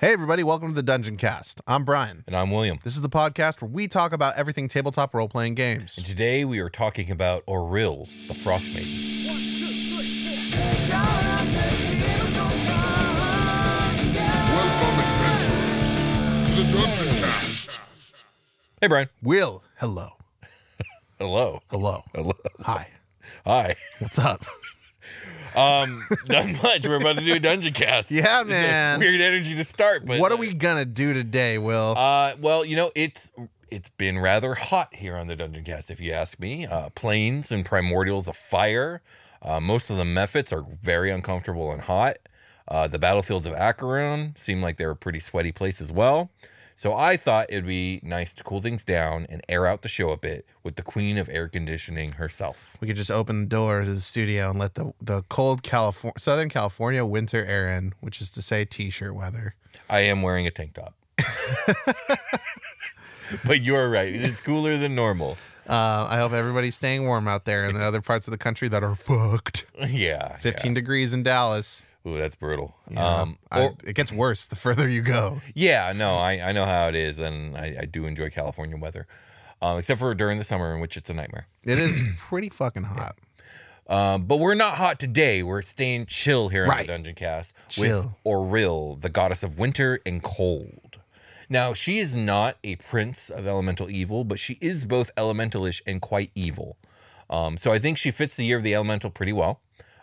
Hey, everybody, welcome to the Dungeon Cast. I'm Brian. And I'm William. This is the podcast where we talk about everything tabletop role playing games. And today we are talking about Auril, the Frost Maiden. Welcome, adventurers, to the Dungeon Cast. Hey, Brian. Will, hello. Hello. Hello. Hello. Hi. Hi. What's up? Um, not much. We're about to do a dungeon cast. Yeah, It's man. Weird energy to start, but what are we gonna do today, Will? Uh, well, you know, it's it's been rather hot here on the dungeon cast, if you ask me. Uh, plains and primordials of fire. Uh, most of the mephits are very uncomfortable and hot. Uh, the battlefields of Acheron seem like they're a pretty sweaty place as well. So I thought it'd be nice to cool things down and air out the show a bit with the queen of air conditioning herself. we could just open the door to the studio and let the the cold California, Southern California winter air in, which is to say, t-shirt weather. I am wearing a tank top. but you're right. It is cooler than normal. Uh, I hope everybody's staying warm out there in the other parts of the country that are fucked. Yeah. 15 degrees in Dallas. Yeah. Ooh, that's brutal. Yeah. Um, I- or- it gets worse the further you go. Yeah, no, I, I know how it is, and I, I do enjoy California weather, um, except for during the summer, in which it's a nightmare. It is pretty fucking hot. Um, but we're not hot today. We're staying chill here in Right. the Dungeon Cast Chill. with Auril, the goddess of winter and cold. Now, she is not a prince of elemental evil, but she is both elementalish and quite evil. Um, so I think she fits the year of the elemental pretty well.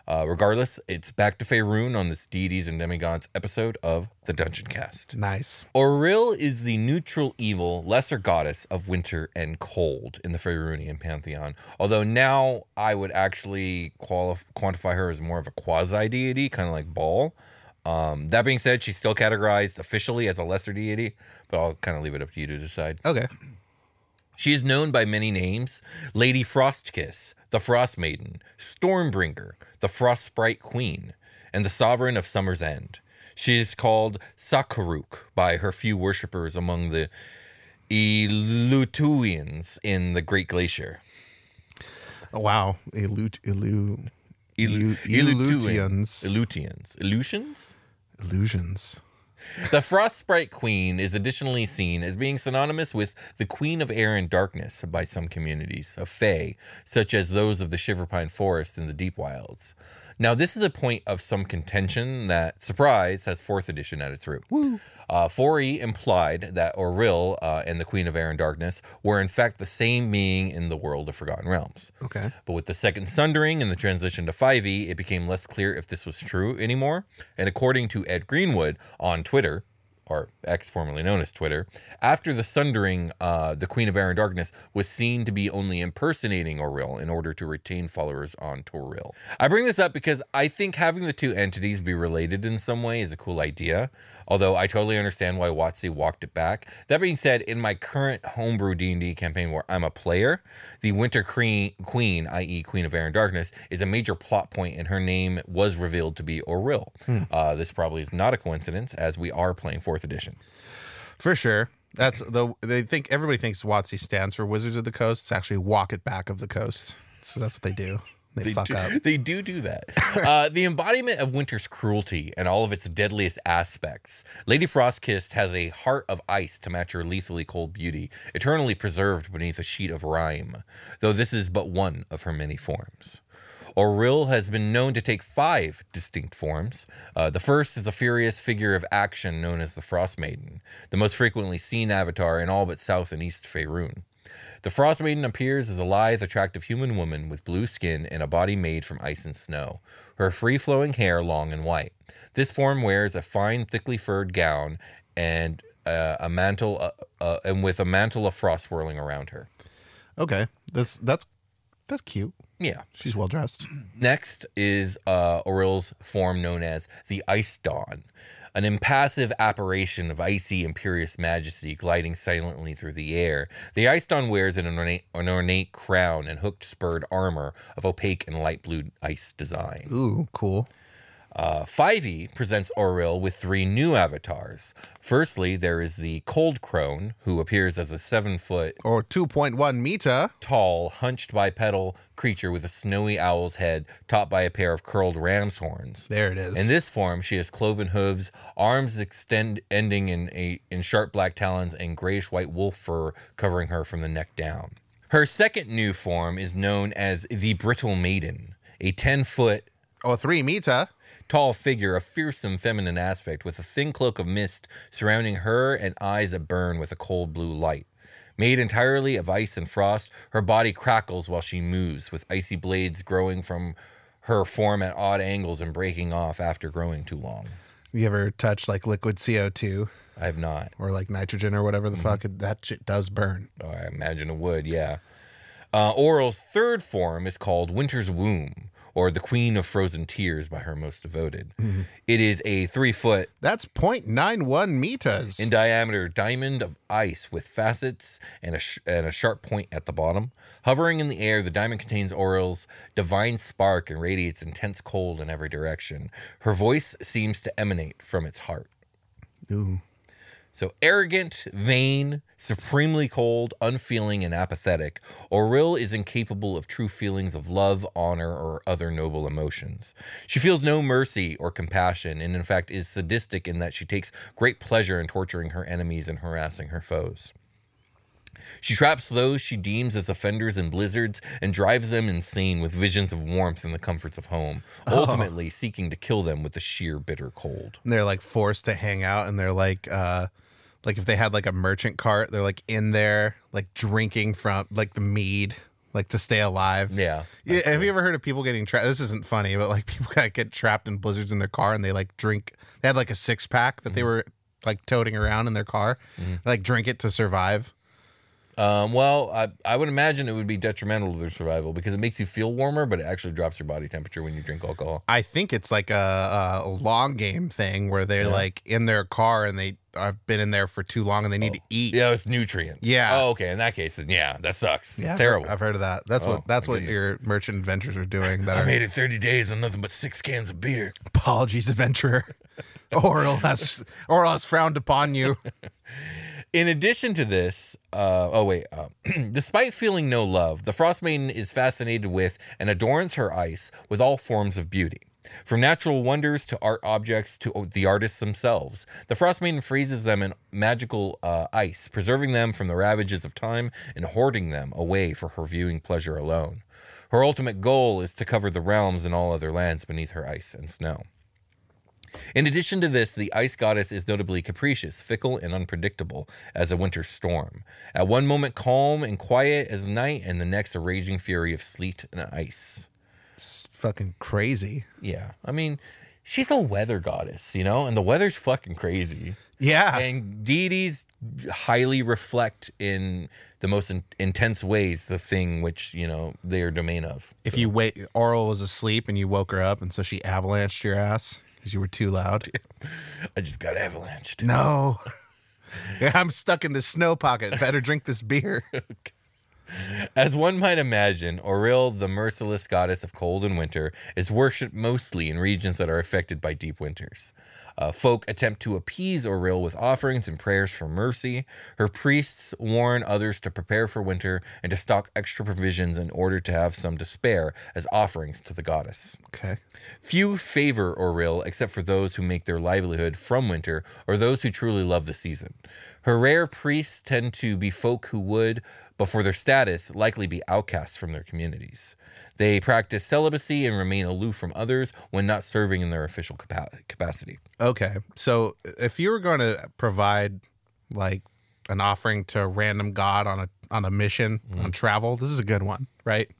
Uh, regardless, it's back to Faerun on this Deities and Demigods episode of the Dungeon Cast. Nice. Auril is the neutral evil, lesser goddess of winter and cold in the Faerunian pantheon. Although now I would actually qualif- quantify her as more of a quasi deity, kind of like Baal. Um, that being said, she's still categorized officially as a lesser deity, but I'll kind of leave it up to you to decide. Okay. She is known by many names Lady Frostkiss, the Frost Maiden, Stormbringer, the Frost Sprite Queen, and the Sovereign of Summer's End. She is called Sakaruk by her few worshippers among the Elutuians in the Great Glacier. Oh, wow. Elut, elu, Elu- Elutians. Elutians. Illusions? illusions. The Frost Sprite Queen is additionally seen as being synonymous with the Queen of Air and Darkness by some communities of Fae, such as those of the Shiverpine Forest in the Deep Wilds. Now, this is a point of some contention that Surprise has fourth edition at its root. Uh, 4e implied that Auril uh, and the Queen of Air and Darkness were in fact the same being in the world of Forgotten Realms. Okay. But with the second sundering and the transition to 5e, it became less clear if this was true anymore. And according to Ed Greenwood on Twitter, or X formerly known as Twitter, after the sundering, uh, the Queen of Air and Darkness was seen to be only impersonating Auril in order to retain followers on Toril. I bring this up because I think having the two entities be related in some way is a cool idea. Although I totally understand why WotC walked it back. That being said, in my current homebrew D&D campaign where I'm a player, the Winter Queen, queen i.e. Queen of Air and Darkness, is a major plot point and her name was revealed to be Auril. Uh, this probably is not a coincidence as we are playing 4th edition. For sure. That's the they think everybody thinks WotC stands for Wizards of the Coast. It's actually Walk It Back of the Coast. So that's what they do. They, They fuck do, up. They do do that. uh, the embodiment of winter's cruelty and all of its deadliest aspects. Lady Frostkissed has a heart of ice to match her lethally cold beauty, eternally preserved beneath a sheet of rime, though this is but one of her many forms. Auril has been known to take five distinct forms. Uh, the first is a furious figure of action known as the Frost Maiden, the most frequently seen avatar in all but South and East Faerun. The Frost Maiden appears as a lithe, attractive human woman with blue skin and a body made from ice and snow. Her free flowing hair long and white. This form wears a fine, thickly furred gown and uh, a mantle, uh, uh, and with a mantle of frost swirling around her. Okay, that's that's that's cute. Yeah. She's well dressed. Next is uh, Auril's form known as the Ice Dawn, an impassive apparition of icy, imperious majesty gliding silently through the air. The Ice Dawn wears an ornate, an ornate crown and hooked spurred armor of opaque and light blue ice design. Ooh, cool. Uh, 5e presents Auril with three new avatars. Firstly, there is the Cold Crone, who appears as a seven foot Or 2.1 meter. tall, hunched bipedal creature with a snowy owl's head topped by a pair of curled ram's horns. There it is. In this form, she has cloven hooves, arms extend ending in a in sharp black talons, and grayish white wolf fur covering her from the neck down. Her second new form is known as the Brittle Maiden, a ten foot or 3 meter. Tall figure of fearsome feminine aspect with a thin cloak of mist surrounding her and eyes that burn with a cold blue light. Made entirely of ice and frost, her body crackles while she moves, with icy blades growing from her form at odd angles and breaking off after growing too long. You ever touch like liquid CO2 I have not. or like nitrogen or whatever Mm-hmm. the fuck? That shit does burn. Oh, I imagine it would, yeah. Uh, Auril's third form is called Winter's Womb, or the Queen of Frozen Tears by her most devoted. Mm-hmm. It is a three foot That's 0.91 meters. in diameter diamond of ice with facets and a, sh- and a sharp point at the bottom. Hovering in the air, the diamond contains Auril's divine spark and radiates intense cold in every direction. Her voice seems to emanate from its heart. Ooh. So arrogant, vain, supremely cold, unfeeling, and apathetic, Auril is incapable of true feelings of love, honor, or other noble emotions. She feels no mercy or compassion, and in fact is sadistic in that she takes great pleasure in torturing her enemies and harassing her foes. She traps those she deems as offenders in blizzards and drives them insane with visions of warmth and the comforts of home, ultimately seeking to kill them with the sheer bitter cold. they're like forced to hang out and they're like uh like if they had like a merchant cart they're like in there like drinking from like the mead like to stay alive Yeah. yeah have you ever heard of people getting trapped this isn't funny but like people gotta get trapped in blizzards in their car and they like drink they had like a six pack that they Mm-hmm. were like toting around in their car They, like drink it to survive Um, well, I, I would imagine it would be detrimental to their survival because it makes you feel warmer, but it actually drops your body temperature when you drink alcohol. i think it's like a, a long game thing where they're like in their car and they have been in there for too long and they need to eat Yeah, it's nutrients. Yeah. Oh, okay. In that case, then yeah, that sucks. Yeah, it's terrible. I've heard of that. That's Oh, what that's my what goodness. your merchant adventures are doing. That I are made it 30 days on nothing but six cans of beer. apologies, adventurer. Auril has Auril has frowned upon you. In addition to this, uh, oh wait, uh, despite feeling no love, the Frost Maiden is fascinated with and adorns her ice with all forms of beauty. From natural wonders to art objects to the artists themselves, the Frost Maiden freezes them in magical uh, ice, preserving them from the ravages of time and hoarding them away for her viewing pleasure alone. Her ultimate goal is to cover the realms and all other lands beneath her ice and snow. In addition to this, the ice goddess is notably capricious, fickle, and unpredictable as a winter storm. At one moment, calm and quiet as night, and the next, a raging fury of sleet and ice. It's fucking crazy. Yeah, I mean, she's a weather goddess, you know, and the weather's fucking crazy. Yeah. And deities highly reflect in the most in- intense ways the thing which, you know, they are domain of. if you wait, Auril was asleep and you woke her up, and so she avalanched your ass because you were too loud. I just got avalanched. No. I'm stuck in this snow pocket. Better drink this beer. As one might imagine, Auril, the merciless goddess of cold and winter, is worshipped mostly in regions that are affected by deep winters. Uh, folk attempt to appease Auril with offerings and prayers for mercy. Her priests warn others to prepare for winter and to stock extra provisions in order to have some to spare as offerings to the goddess. Okay. Few favor Auril except for those who make their livelihood from winter or those who truly love the season. Her rare priests tend to be folk who would, but for their status, likely be outcasts from their communities. They practice celibacy and remain aloof from others when not serving in their official capa- capacity. Okay. So if you were going to provide like an offering to a random god on a on a mission on travel, this is a good one, right?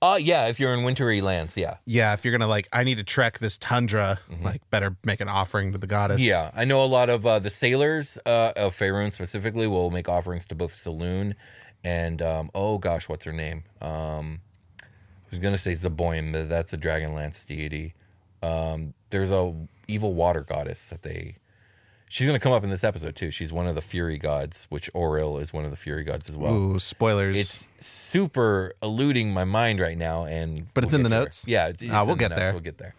Uh yeah, if you're in wintry lands, yeah. Yeah, if you're gonna like, I need to trek this tundra, like, better make an offering to the goddess. Yeah, I know a lot of uh, the sailors uh, of Faerun specifically will make offerings to both Selûne and um, oh gosh, what's her name? Um, I was gonna say Zeboim, but that's a Dragonlance deity. Um, there's a evil water goddess that they. She's gonna come up in this episode too. She's one of the Fury gods, which Auril is one of the Fury gods as well. Ooh, spoilers. It's super eluding my mind right now, and But it's we'll in the there. notes? Yeah, it's Ah, we'll the get notes. there. We'll get there.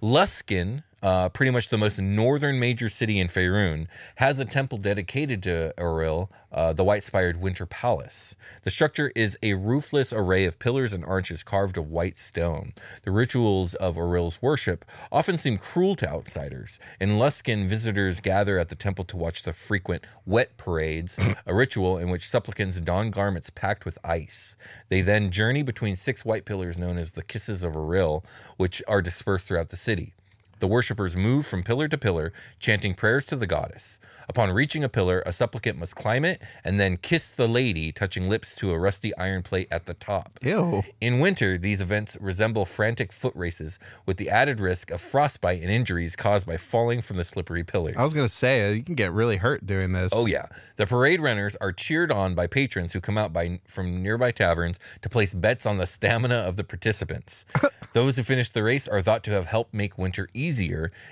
Luskan, uh, pretty much the most northern major city in Faerun, has a temple dedicated to Auril, uh, the white-spired Winter Palace. The structure is a roofless array of pillars and arches carved of white stone. The rituals of Auril's worship often seem cruel to outsiders. In Luskan, visitors gather at the temple to watch the frequent wet parades, a ritual in which supplicants don garments packed with ice. They then journey between six white pillars known as the Kisses of Auril, which are dispersed throughout the city. The worshippers move from pillar to pillar, chanting prayers to the goddess. Upon reaching a pillar, a supplicant must climb it and then kiss the lady, touching lips to a rusty iron plate at the top. Ew. In winter, these events resemble frantic foot races, with the added risk of frostbite and injuries caused by falling from the slippery pillars. I was gonna say uh, you can get really hurt doing this. Oh yeah, the parade runners are cheered on by patrons who come out by from nearby taverns to place bets on the stamina of the participants. Those who finish the race are thought to have helped make winter easier,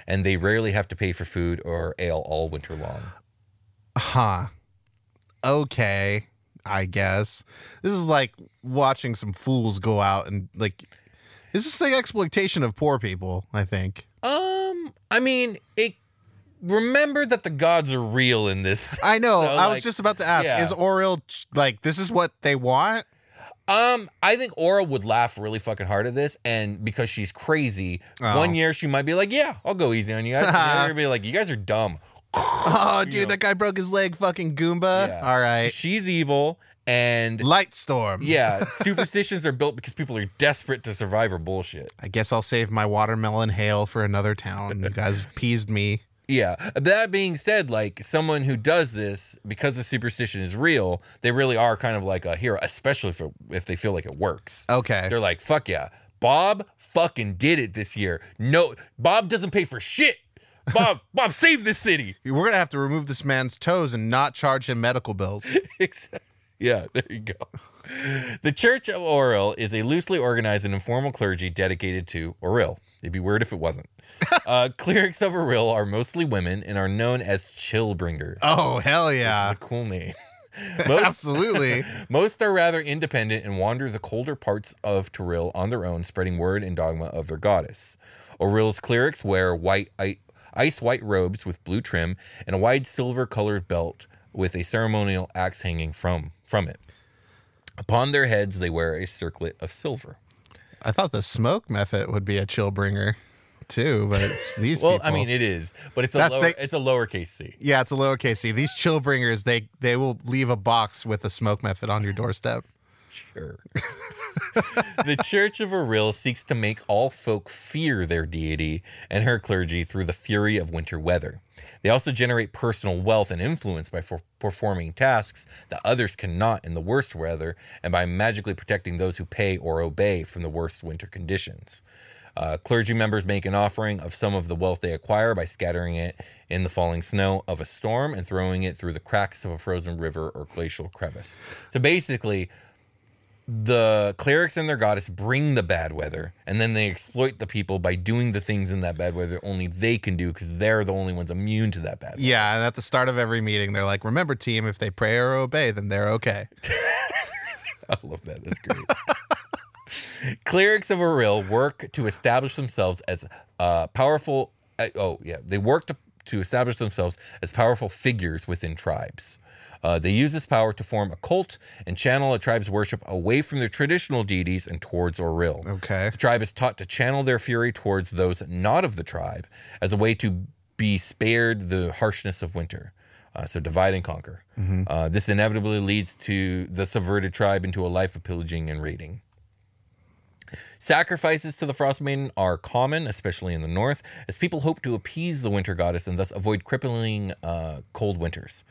and they rarely have to pay for food or ale all winter long. Huh. Okay. I guess this is like watching some fools go out and like. This is the exploitation of poor people. I think. Um, I mean, it. Remember that the gods are real in this. I know. So, I was just about to ask: yeah. Is Auril like this? Is what they want? Um, I think Aura would laugh really fucking hard at this, and because she's crazy, Oh. one year she might be like, "Yeah, I'll go easy on you guys." And the other be like, "You guys are dumb." Oh, dude, that guy broke his leg. Fucking Goomba. Yeah. All right. She's evil, and Lightstorm. yeah, superstitions are built because people are desperate to survive or bullshit. I guess I'll save my watermelon hail for another town. You guys peased me. Yeah. That being said, like someone who does this because the superstition is real, they really are kind of like a hero, especially if, if they feel like it works. Okay. They're like, fuck yeah. Bob fucking did it this year. No, Bob doesn't pay for shit. Bob, Bob, save this city. We're gonna have to remove this man's toes and not charge him medical bills. Exactly. Yeah, there you go. The Church of Auril is a loosely organized and informal clergy dedicated to Auril. It'd be weird if it wasn't. uh, clerics of Auril are mostly women and are known as chillbringers. Oh hell yeah! a cool name. Most, Absolutely. most are rather independent and wander the colder parts of Toril on their own, spreading word and dogma of their goddess. Auril's clerics wear white ice white robes with blue trim and a wide silver colored belt with a ceremonial axe hanging from from it. Upon their heads they wear a circlet of silver. I thought the smoke method would be a chill bringer, too, but it's these Well, people. I mean it is, but it's a That's lower, the- it's a lowercase c. yeah, it's a lowercase c. These chill bringers, they they will leave a box with a smoke method on your doorstep. Sure. the Church of Auril seeks to make all folk fear their deity and her clergy through the fury of winter weather. They also generate personal wealth and influence by for- performing tasks that others cannot in the worst weather and by magically protecting those who pay or obey from the worst winter conditions. Uh, clergy members make an offering of some of the wealth they acquire by scattering it in the falling snow of a storm and throwing it through the cracks of a frozen river or glacial crevice. So basically, the clerics and their goddess bring the bad weather and then they exploit the people by doing the things in that bad weather only they can do because they're the only ones immune to that bad weather. Yeah, and at the start of every meeting, they're like, "Remember, team, if they pray or obey, then they're okay." I love that. That's great. Clerics of Auril work to establish themselves as uh, powerful. Uh, oh, yeah. They work to, to establish themselves as powerful figures within tribes. Uh, they use this power to form a cult and channel a tribe's worship away from their traditional deities and towards Auril. Okay. The tribe is taught to channel their fury towards those not of the tribe as a way to be spared the harshness of winter. Uh, so divide and conquer. Uh, this inevitably leads to the subverted tribe into a life of pillaging and raiding. Sacrifices to the Frost Maiden are common, especially in the north, as people hope to appease the winter goddess and thus avoid crippling uh, cold winters.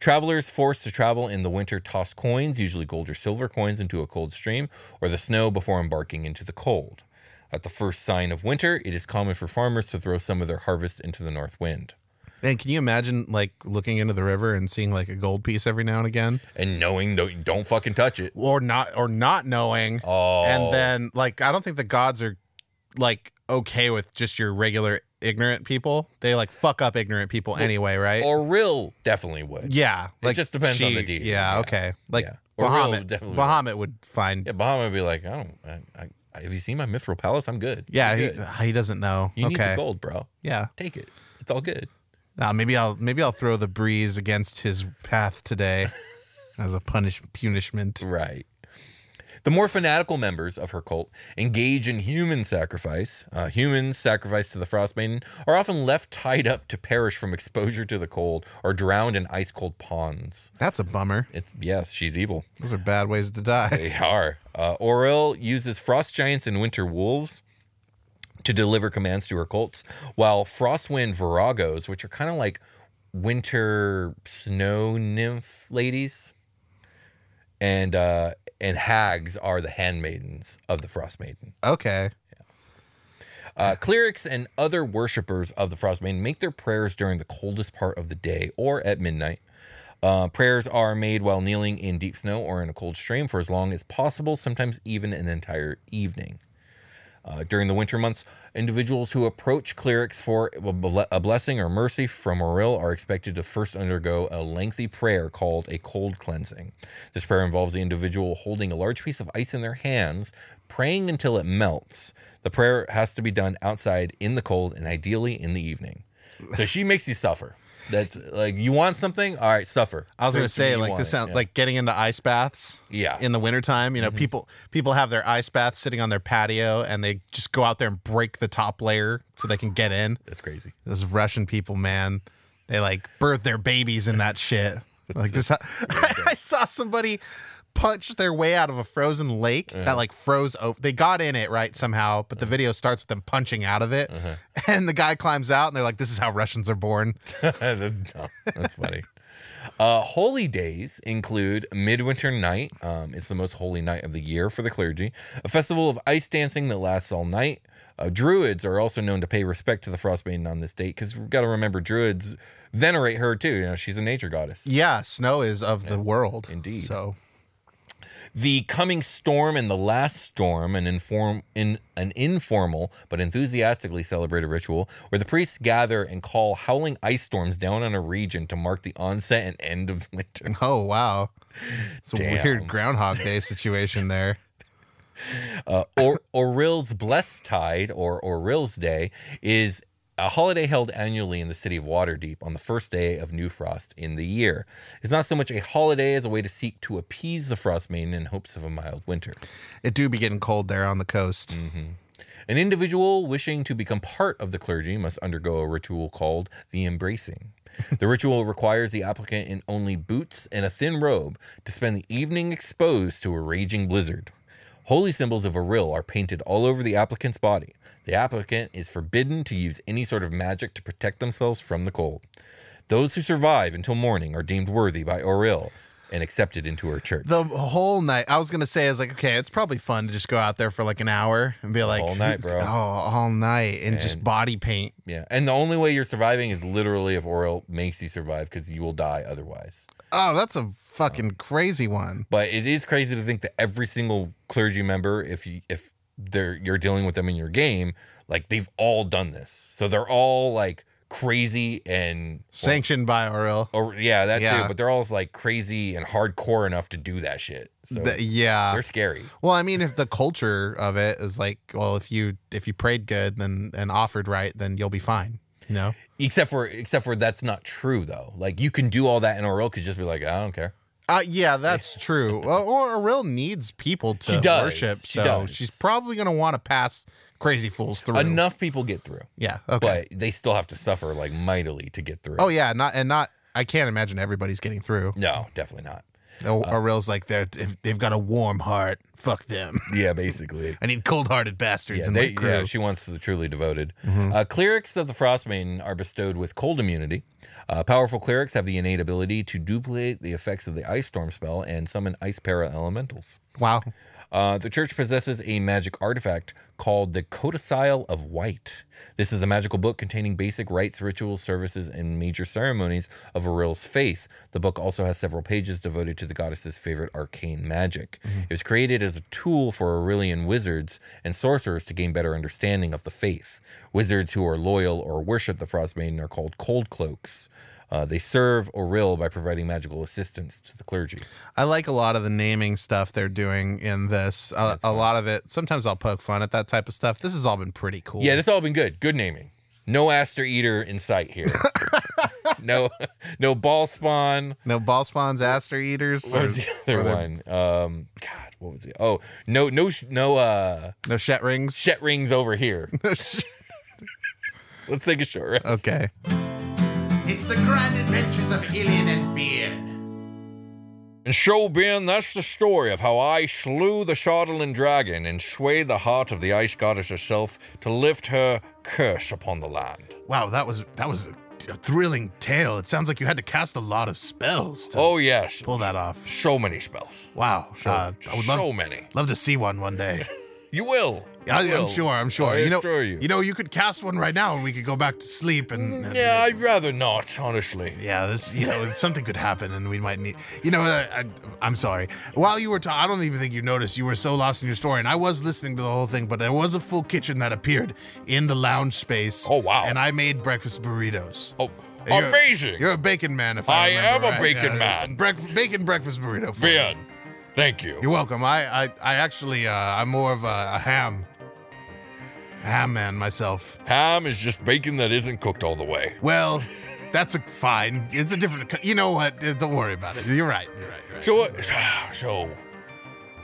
Travelers forced to travel in the winter toss coins, usually gold or silver coins, into a cold stream or the snow before embarking into the cold. At the first sign of winter, it is common for farmers to throw some of their harvest into the north wind. Man, can you imagine like looking into the river and seeing like a gold piece every now and again, And knowing, no, don't fucking touch it. or not, or not knowing, Oh, and then like I don't think the gods are like okay with just your regular ignorant people. They like fuck up ignorant people anyway, right? Auril definitely would. yeah, like just depends on the deity, Yeah, yeah. okay. Like Yeah. Bahamut, definitely Bahamut would find. Yeah, Bahamut would be like, I don't, I, I, have you seen my mithril palace? I'm good. Yeah, I'm he, he doesn't know. you need the gold, bro. yeah. Take it. It's all good. Uh, maybe I'll maybe I'll throw the breeze against his path today as a punish punishment. Right. The more fanatical members of her cult engage in human sacrifice. Uh, humans sacrificed to the Frost Maiden are often left tied up to perish from exposure to the cold or drowned in ice cold ponds. That's a bummer. It's yes, she's evil. Those are bad ways to die. They are. Uh, Auril uses frost giants and winter wolves to deliver commands to her cults, while Frostwind Viragos, which are kind of like winter snow nymph ladies, and uh, and hags are the handmaidens of the Frost Maiden. Okay. Uh, clerics and other worshippers of the Frost Maiden make their prayers during the coldest part of the day or at midnight. Uh, prayers are made while kneeling in deep snow or in a cold stream for as long as possible, sometimes even an entire evening. Uh, during the winter months, individuals who approach clerics for a blessing or mercy from Auril are expected to first undergo a lengthy prayer called a cold cleansing. This prayer involves the individual holding a large piece of ice in their hands, praying until it melts. The prayer has to be done outside in the cold and ideally in the evening. So she makes you suffer. That's like you want something, all right, suffer. I was gonna Prove to say like this sound Yeah. like getting into ice baths. Yeah. In the wintertime, you know, mm-hmm. people people have their ice baths sitting on their patio and they just go out there and break the top layer so they can get in. that's crazy. Those Russian people, man, they like birth their babies in that shit. Like this, I saw somebody punch their way out of a frozen lake that like froze over. They got in it right somehow, but the video starts with them punching out of it, and the guy climbs out, and they're like, "This is how Russians are born." That's dumb. That's funny. Uh, holy days include Midwinter Night. Um, it's the most holy night of the year for the clergy. A festival of ice dancing that lasts all night. Uh, druids are also known to pay respect to the Frost Maiden on this date because we've got to remember druids venerate her too. You know, she's a nature goddess. Yeah, snow is of the world, Indeed. So The coming storm and the last storm, an inform in an informal but enthusiastically celebrated ritual where the priests gather and call howling ice storms down on a region to mark the onset and end of winter. Oh wow, it's a Damn. weird Groundhog Day situation there. Uh, or Auril's Blessed Tide or Auril's Day is a holiday held annually in the city of Waterdeep on the first day of New Frost in the year. It's not so much a holiday as a way to seek to appease the Frost Maiden in hopes of a mild winter. It do be getting cold there on the coast. Mm-hmm. An individual wishing to become part of the clergy must undergo a ritual called the embracing. The ritual requires the applicant in only boots and a thin robe to spend the evening exposed to a raging blizzard. Holy symbols of Auril are painted all over the applicant's body. The applicant is forbidden to use any sort of magic to protect themselves from the cold. Those who survive until morning are deemed worthy by Auril and accepted into her church. The whole night, I was gonna say, I was like, okay, it's probably fun to just go out there for like an hour and be like, all night, bro. Oh, all night and just body paint. Yeah, and the only way you're surviving is literally if Auril makes you survive because you will die otherwise. Oh, that's a fucking crazy one. But it is crazy to think that every single clergy member, if you if they're you're dealing with them in your game, like they've all done this, so they're all like crazy and Sanctioned by Auril. or yeah, that Yeah. too. But they're all like crazy and hardcore enough to do that shit. So Th- yeah. they're scary. Well, I mean, if the culture of it is like, well, if you if you prayed good then and offered right, then you'll be fine. You know? Except for except for that's not true though. Like you can do all that and Auril could just be like, I don't care. Uh, yeah, that's true. Well, or Auril needs people to She worship, She so does. she's probably gonna want to pass crazy fools through. Enough people get through. Yeah. Okay. But they still have to suffer like mightily to get through. oh yeah, not and not. I can't imagine everybody's getting through. No, definitely not. Oh, Auril's like they're if they've got a warm heart. Fuck them. Yeah, basically. I need cold-hearted bastards Yeah, in they, my crew. yeah, she wants the truly devoted. Mm-hmm. Uh, clerics of the Frostmaiden are bestowed with cold immunity. Uh, powerful clerics have the innate ability to duplicate the effects of the ice storm spell and summon ice para elementals. wow. Uh, the church possesses a magic artifact called the Codicil of White. This is a magical book containing basic rites, rituals, services, and major ceremonies of Auril's faith. The book also has several pages devoted to the goddess's favorite arcane magic. It was created as a tool for Aurelian wizards and sorcerers to gain better understanding of the faith. Wizards who are loyal or worship the Frostmaiden are called cold cloaks. Uh, they serve Auril by providing magical assistance to the clergy. I like a lot of the naming stuff they're doing in this. A, a lot of it. Sometimes I'll poke fun at that type of stuff. This has all been pretty cool. Yeah, this all been good. Good naming. No Aster Eater in sight here. no, no Bhaalspawn. No ball spawns, aster eaters. What was the other one? Um, God, what was it? Oh, no, no, no. Uh, No shet rings. shet rings over here. Let's take a short rest. okay. It's the grand adventures of Ilian and Beard. And so, Ben, that's the story of how I slew the Shardalin dragon and swayed the heart of the ice goddess herself to lift her curse upon the land. Wow, that was that was a, a thrilling tale. It sounds like you had to cast a lot of spells to Oh yes, pull that off. so many spells. Wow. So, Uh, I would love, so many. love to see one one day. You will. I, You I'm sure. I'm sure. I you know. assure you. You know. You could cast one right now, and we could go back to sleep. And, and- Yeah, I'd rather not, honestly. Yeah, this you know something could happen, and we might need. You know, uh, I, I'm sorry. While you were talking, I don't even think you noticed. You were so lost in your story, and I was listening to the whole thing. But there was a full kitchen that appeared in the lounge space. Oh, wow. And I made breakfast burritos. Oh, You're- amazing. You're a bacon man, if I, I am a right. bacon Yeah, man. Bacon breakfast burrito. For me. Ben, thank you. You're welcome. I, I, I actually, uh, I'm more of a, a ham, a ham man myself. Ham is just bacon that isn't cooked all the way. Well, that's a fine. It's a different. co- You know what? Uh, Don't worry about it. You're right. You're right. You're right. So, what? So,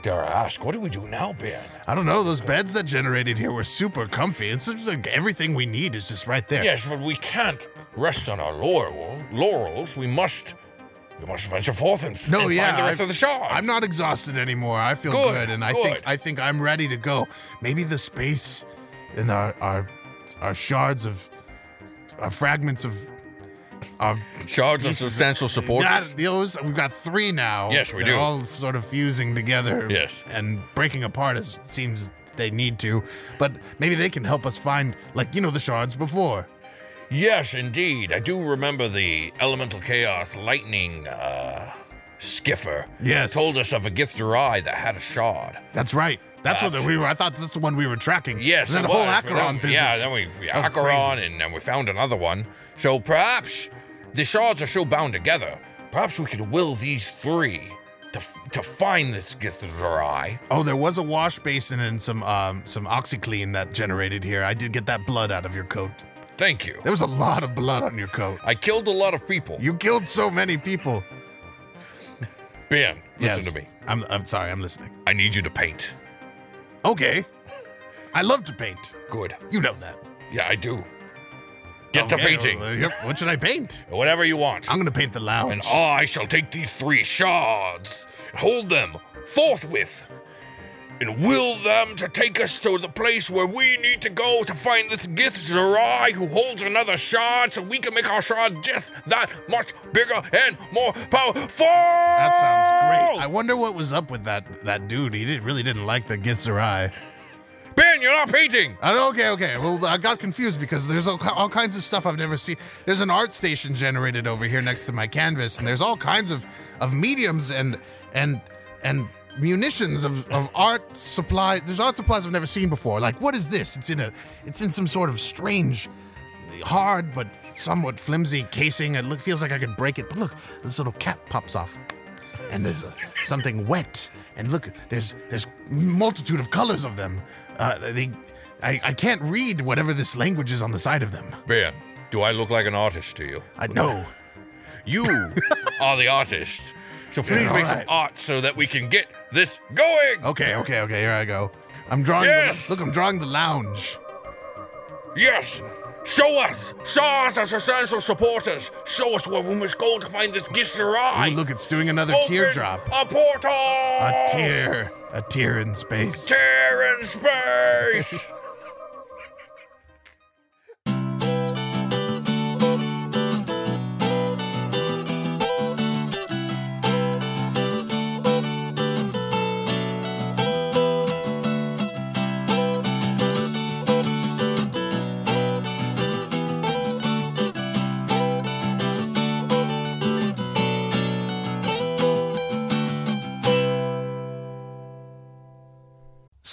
dare I ask, what do we do now, Ben? I don't know. Those beds that generated here were super comfy. It's just like everything we need is just right there. Yes, but we can't rest on our laurel, laurels. We must, we must venture forth and, f- No, and yeah. find the rest I- of the shards. I'm not exhausted anymore. I feel Good, good, and I good. think I think I'm ready to go. Maybe the space in our our our shards of our fragments of our shards of substantial support. those we've got three now. Yes, we They're do. all sort of fusing together. Yes. and breaking apart as it seems they need to. But maybe they can help us find, like you know, the shards before. Yes, indeed. I do remember the elemental chaos lightning uh, skiffer. Yes. Told us of a Githzerai that had a shard. That's right. That's what we were. I thought that's the one we were tracking. Yes, that whole Acheron business. Yeah, then we, we Acheron, and then we found another one. So perhaps the shards are so bound together. Perhaps we could will these three to to find this Githzerai. Oh, there was a wash basin and some um some OxiClean that generated here. I did get that blood out of your coat. Thank you. There was a lot of blood on your coat. I killed a lot of people. You killed so many people. Ben, listen Yes. to me. I'm I'm sorry. I'm listening. I need you to paint. Okay. I love to paint. Good. You know that. Yeah, I do. Get to Okay, painting. well, yep. What should I paint? Whatever you want. I'm gonna paint the lounge. and I shall take these three shards, hold them forthwith, and will them to take us to the place where we need to go to find this Githzerai who holds another shard so we can make our shard just that much bigger and more powerful. That sounds great. I wonder what was up with that that dude. He did, really didn't like the Githzerai. Ben, you're not painting. Uh, okay, okay. Well, I got confused because there's all, all kinds of stuff I've never seen. There's an art station generated over here next to my canvas, and there's all kinds of of mediums and and and munitions of, of art supply. There's art supplies I've never seen before. Like, what is this? It's in a it's in some sort of strange hard but somewhat flimsy casing. It look, feels like I could break it. But look, this little cap pops off, and there's a, something wet. And look, there's there's multitude of colors of them. Uh, they, I, I can't read whatever this language is on the side of them. Ben, do I look like an artist to you? I know. You are the artist. So please Yeah, make alright. some art so that we can get this going. Okay, okay, okay. Here I go. I'm drawing. Yes! The, look, I'm drawing the lounge. Yes. Show us. Show us as essential supporters. Show us where we must go to find this Githzerai. Ooh, look, it's doing another Open teardrop. A portal. A tear. A tear in space. Tear in space.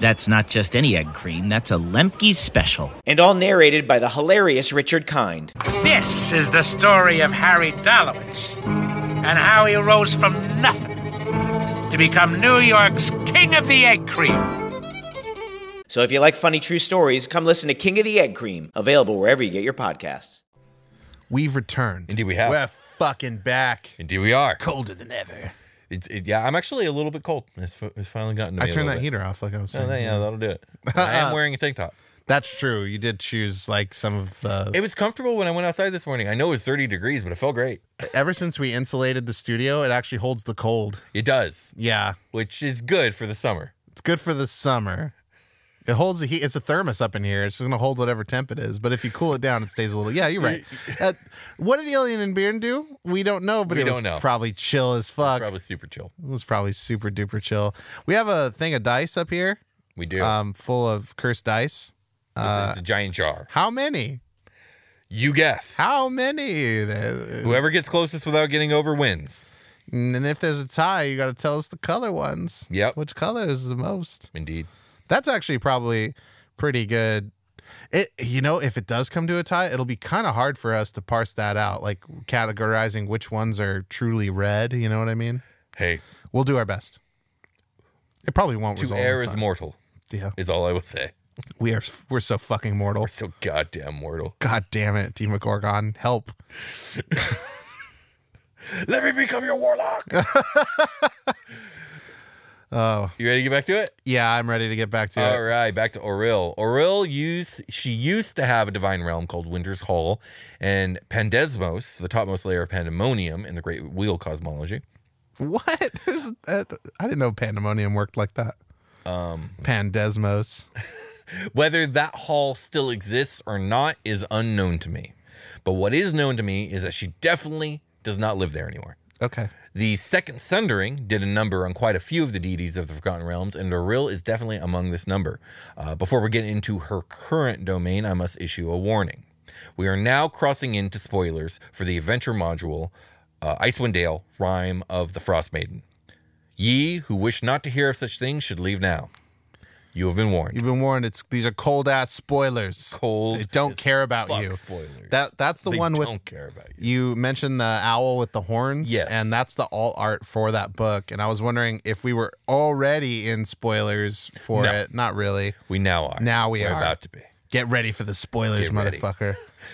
That's not just any egg cream, that's a Lemke's special. and all narrated by the hilarious Richard Kind. This is the story of Harry Dalowitz and how he rose from nothing to become New York's King of the Egg Cream. So if you like funny true stories, come listen to King of the Egg Cream, available wherever you get your podcasts. We've returned. Indeed we have. We're fucking back. Indeed, we are. Colder than ever. It's, it, yeah, I'm actually a little bit cold. It's, it's finally gotten to I turned that bit. heater off like I was Oh, saying. that- yeah, that'll do it. I am wearing a tank top. That's true. You did choose like some of the. It was comfortable when I went outside this morning. I know it was 30 degrees, but it felt great. ever since we insulated the studio, it actually holds the cold. It does, Yeah, which is good for the summer. it's good for the summer. It holds the heat. It's a thermos up in here. It's just gonna hold whatever temp it is. But if you cool it down, it stays a little. Yeah, you're right. Uh, what did Alien and Bearn do? We don't know, but We it was know. probably chill as fuck. Probably super chill. It was probably super duper chill. We have a thing of dice up here, We do. um, full of cursed dice. it's, it's a giant jar. How many? You guess. How many? Uh, Whoever gets closest without getting over wins. And if there's a tie, you got to tell us the color ones. Yep. Which color is the most? Indeed. That's actually probably pretty good. It you know if it does come to a tie, it'll be kind of hard for us to parse that out, like categorizing which ones are truly red. You know what I mean? Hey, We'll do our best. It probably won't. to err is mortal, Yeah, is all I will say. we are. We're so fucking mortal. We're so goddamn mortal. God damn it, Team McGorgon, help! Let me become your warlock. Oh, You ready to get back to it? yeah, I'm ready to get back to it. All right, back to Auril. Auril used she used to have a divine realm called Winter's Hall, and Pandesmos, the topmost layer of Pandemonium in the Great Wheel cosmology. What? That- I didn't know pandemonium worked like that. Um, Pandesmos. Whether that hall still exists or not is unknown to me. But what is known to me is that she definitely does not live there anymore. Okay. The second Sundering did a number on quite a few of the deities of the Forgotten Realms, and Auril is definitely among this number. Uh, before we get into her current domain, I must issue a warning. We are now crossing into spoilers for the adventure module, uh, Icewind Dale, Rime of the Frost Maiden. Ye who wish not to hear of such things should leave now. You have been warned. You've been warned. It's these are cold ass spoilers. Cold They don't care about you. spoilers. That that's the They one with don't care about you. you mentioned the owl with the horns. Yes. And that's the alt art for that book. And I was wondering if we were already in spoilers for No. it. Not really. We now are. Now we We're are. about to be. Get ready for the spoilers, Get ready.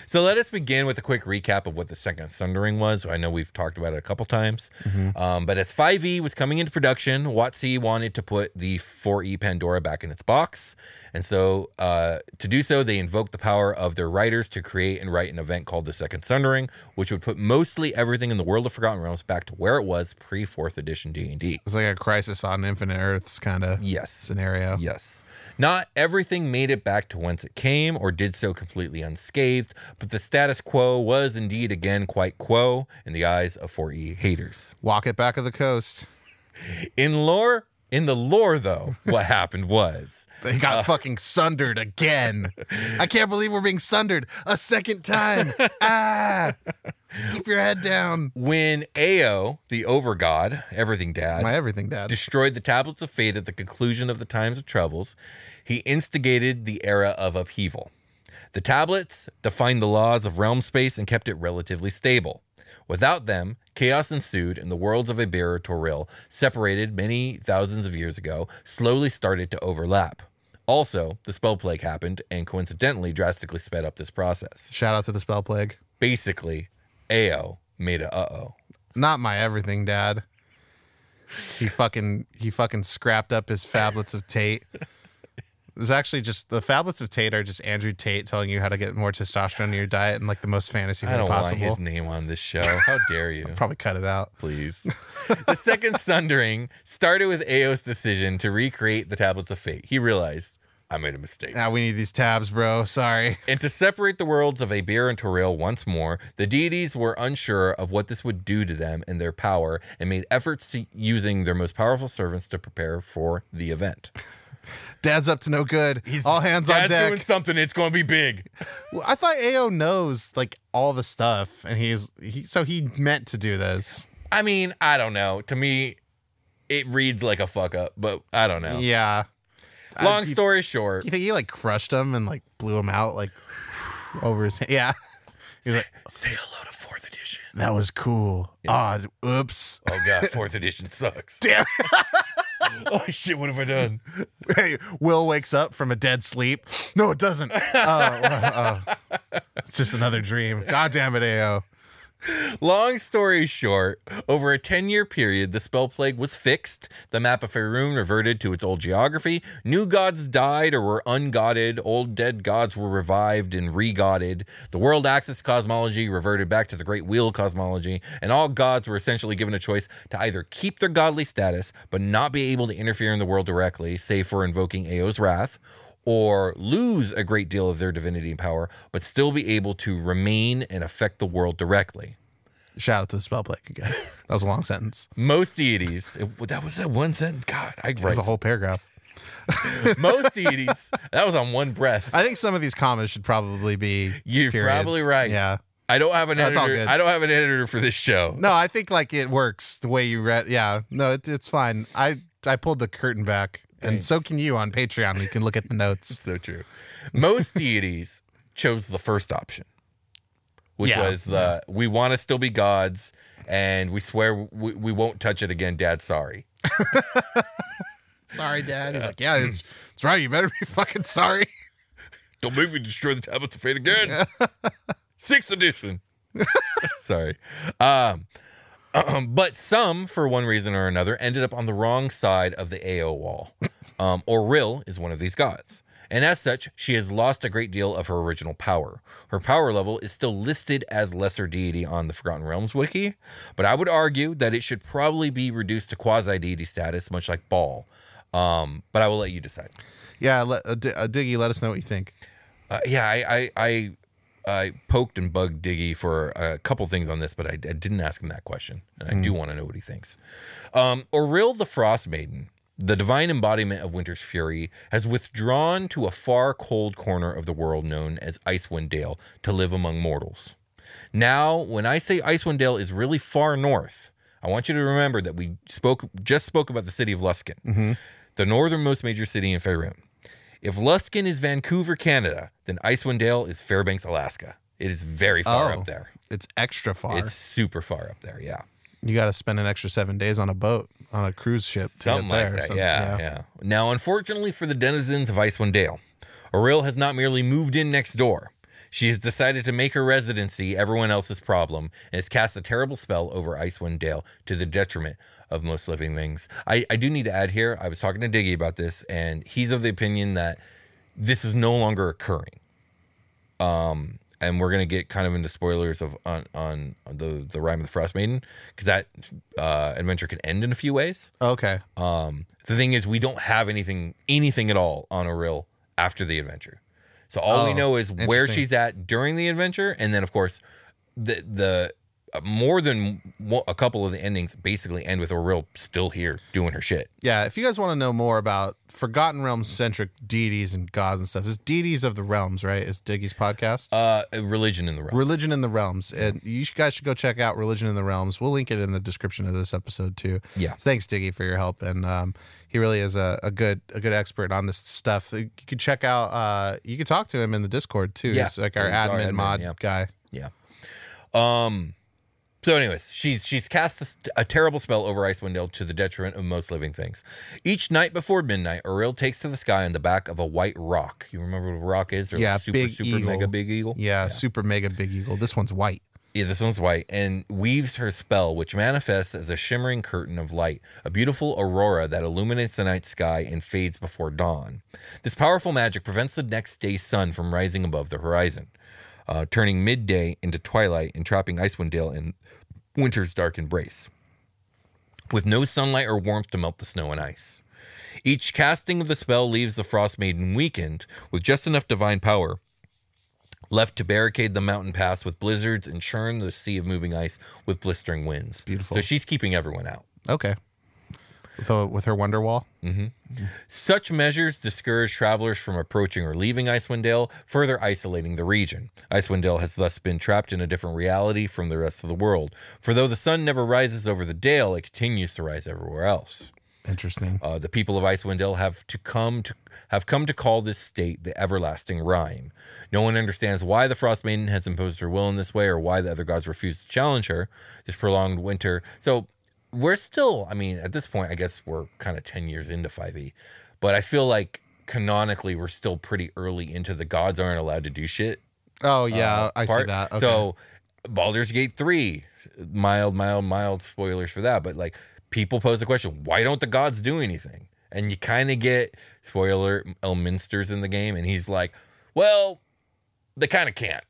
So let us begin with a quick recap of what the second Sundering was. I know we've talked about it a couple times, um, but as 5e was coming into production, WotC wanted to put the 4e Pandora back in its box, and so uh, to do so, they invoked the power of their writers to create and write an event called the Second Sundering, which would put mostly everything in the world of Forgotten Realms back to where it was pre Fourth Edition D and D. It's like a crisis on Infinite Earths kind of Yes. scenario. Yes. Not everything made it back to whence it came or did so completely unscathed, but the status quo was indeed again quite quo in the eyes of 4E haters. Walk it back of the coast. In lore, in the lore though, what happened was They got fucking sundered again. I can't believe we're being sundered a second time. ah, keep your head down. when Ao, the overgod, everything dad, My everything, Dad. destroyed the tablets of fate at the conclusion of the times of troubles, he instigated the era of upheaval. The tablets defined the laws of realm space and kept it relatively stable. Without them, chaos ensued, and the worlds of Abeir Toril, separated many thousands of years ago, slowly started to overlap. Also, the spell plague happened and coincidentally drastically sped up this process. Shout out to the spell plague. Basically, Ao made a uh oh. Not my everything, Dad. He fucking he fucking scrapped up his phablets of Tate. It's actually just the phablets of Tate are just Andrew Tate telling you how to get more testosterone in your diet and like the most fantasy I way don't possible. want his name on this show. How dare you? Probably cut it out. please. the second Sundering started with Ao's decision to recreate the Tablets of Fate. He realized, I made a mistake. Now we need these tabs, bro. Sorry. And to separate the worlds of Abeir and Toril once more, the deities were unsure of what this would do to them and their power and made efforts to using their most powerful servants to prepare for the event. Dad's up to no good. He's all hands on Dad's deck. doing something. It's going to be big. Well, I thought Ao knows like all the stuff, and he's he so he meant to do this. I mean, I don't know. To me, it reads like a fuck up, but I don't know. Yeah. Long you- story short, You think he like crushed him and like blew him out like over his Yeah. He's like, say hello to fourth edition. that was cool. Odd. Oops. Oh god, fourth edition sucks. Damn. oh shit, what have I done? Hey, Will wakes up from a dead sleep. No, it doesn't. Oh, uh, oh. It's just another dream. God damn it, Ao. Long story short, over a 10 year period, the spell plague was fixed. The map of Faerun reverted to its old geography. New gods died or were ungodded. Old dead gods were revived and regodded. The world axis cosmology reverted back to the Great Wheel cosmology. And all gods were essentially given a choice to either keep their godly status, but not be able to interfere in the world directly, save for invoking Ao's wrath, or lose a great deal of their divinity and power, but still be able to remain and affect the world directly. Shout out to the spell again. That was a long sentence. Most deities, it- that was that one sentence. God, I That was a whole paragraph. most deities. That was on one breath. I think some of these comments should probably be. You're periods. probably right. Yeah. I don't have an That's all editor. good. I don't have an editor for this show. No, I think like it works the way you read. Yeah, no, it, it's fine. I I pulled the curtain back, and so can you on Patreon. You can look at the notes. So true. Most deities chose the first option, which Yeah. was the we want to still be gods, and we swear we, we won't touch it again. Dad, sorry. Sorry, Dad. He's like, yeah, it's, it's right. You better be fucking sorry. Don't make me destroy the tablets of fate again. Sixth edition. Sorry. Um, but some, for one reason or another, ended up on the wrong side of the AO wall. Um, Auril is one of these gods. And as such, she has lost a great deal of her original power. Her power level is still listed as lesser deity on the Forgotten Realms wiki, but I would argue that it should probably be reduced to quasi deity status, much like Bhaal. Um, but I will let you decide. Yeah, let, uh, D- uh, Diggy, let us know what you think. Uh, yeah, I, I, I, I poked and bugged Diggy for a couple things on this, but I, I didn't ask him that question, and I do want to know what he thinks. Um, Auril the Frost Maiden, the divine embodiment of winter's fury, has withdrawn to a far cold corner of the world known as Icewind Dale to live among mortals. Now, when I say Icewind Dale is really far north, I want you to remember that we spoke just spoke about the city of Luskan, the northernmost major city in Faerun. If Luskan is Vancouver, Canada, then Icewind Dale is Fairbanks, Alaska. It is very far Oh, up there. It's extra far. It's super far up there. Yeah. you got to spend an extra seven days on a boat on a cruise ship to Something get there. like that. Yeah, yeah, Now, unfortunately for the denizens of Icewind Dale, Auril has not merely moved in next door. She has decided to make her residency everyone else's problem and has cast a terrible spell over Icewind Dale to the detriment of most living things. I, I do need to add here, I was talking to Diggy about this, and he's of the opinion that this is no longer occurring. Um, and we're gonna get kind of into spoilers of on, on the the Rime of the Frost Maiden because that uh, adventure can end in a few ways. Okay. Um, the thing is, we don't have anything anything at all on Auril after the adventure. So all we Oh, know is where she's at during the adventure, and then of course, the the more than a couple of the endings basically end with Auril still here doing her shit. Yeah, if you guys want to know more about Forgotten Realms centric deities and gods and stuff, it's Deities of the Realms, right? It's Diggy's podcast. Uh, religion in the realm. Religion in the Realms. And you guys should go check out Religion in the Realms. We'll link it in the description of this episode too. Yeah. So thanks, Diggy, for your help. And um, he really is a, a good a good expert on this stuff. You could check out uh you could talk to him in the Discord too. Yeah. He's like our He's our admin, admin, mod yeah. guy. Yeah. Um. So, anyways, she's she's cast a, a terrible spell over Icewind Dale to the detriment of most living things. Each night before midnight, Auril takes to the sky on the back of a white roc. You remember what a roc is? Or yeah, super big super eagle. mega big eagle. Yeah, super mega big eagle. This one's white. Yeah, this one's white and weaves her spell, which manifests as a shimmering curtain of light, a beautiful aurora that illuminates the night sky and fades before dawn. This powerful magic prevents the next day's sun from rising above the horizon, uh, turning midday into twilight and trapping Icewind Dale in winter's dark embrace. With no sunlight or warmth to melt the snow and ice. Each casting of the spell leaves the Frost Maiden weakened with just enough divine power left to barricade the mountain pass with blizzards and churn the sea of moving ice with blistering winds. Beautiful. So she's keeping everyone out. Okay. With, a, with her Wonder Wall. Such measures discourage travelers from approaching or leaving Icewind Dale, further isolating the region. Icewind Dale has thus been trapped in a different reality from the rest of the world. For though the sun never rises over the dale, it continues to rise everywhere else. Interesting. Uh, the people of Icewind Dale have to come to have come to call this state the everlasting rime. No one understands why the Frost Maiden has imposed her will in this way, or why the other gods refuse to challenge her. This prolonged winter. So we're still. I mean, at this point, I guess we're kind of ten years into Five E, but I feel like canonically we're still pretty early into the gods aren't allowed to do shit. Oh yeah, uh, I see that. Okay. So Baldur's Gate 3, mild, mild, mild spoilers for that. But like people pose the question, why don't the gods do anything? And you kind of get spoiler Elminster's in the game, and he's like, Well, they kind of can't.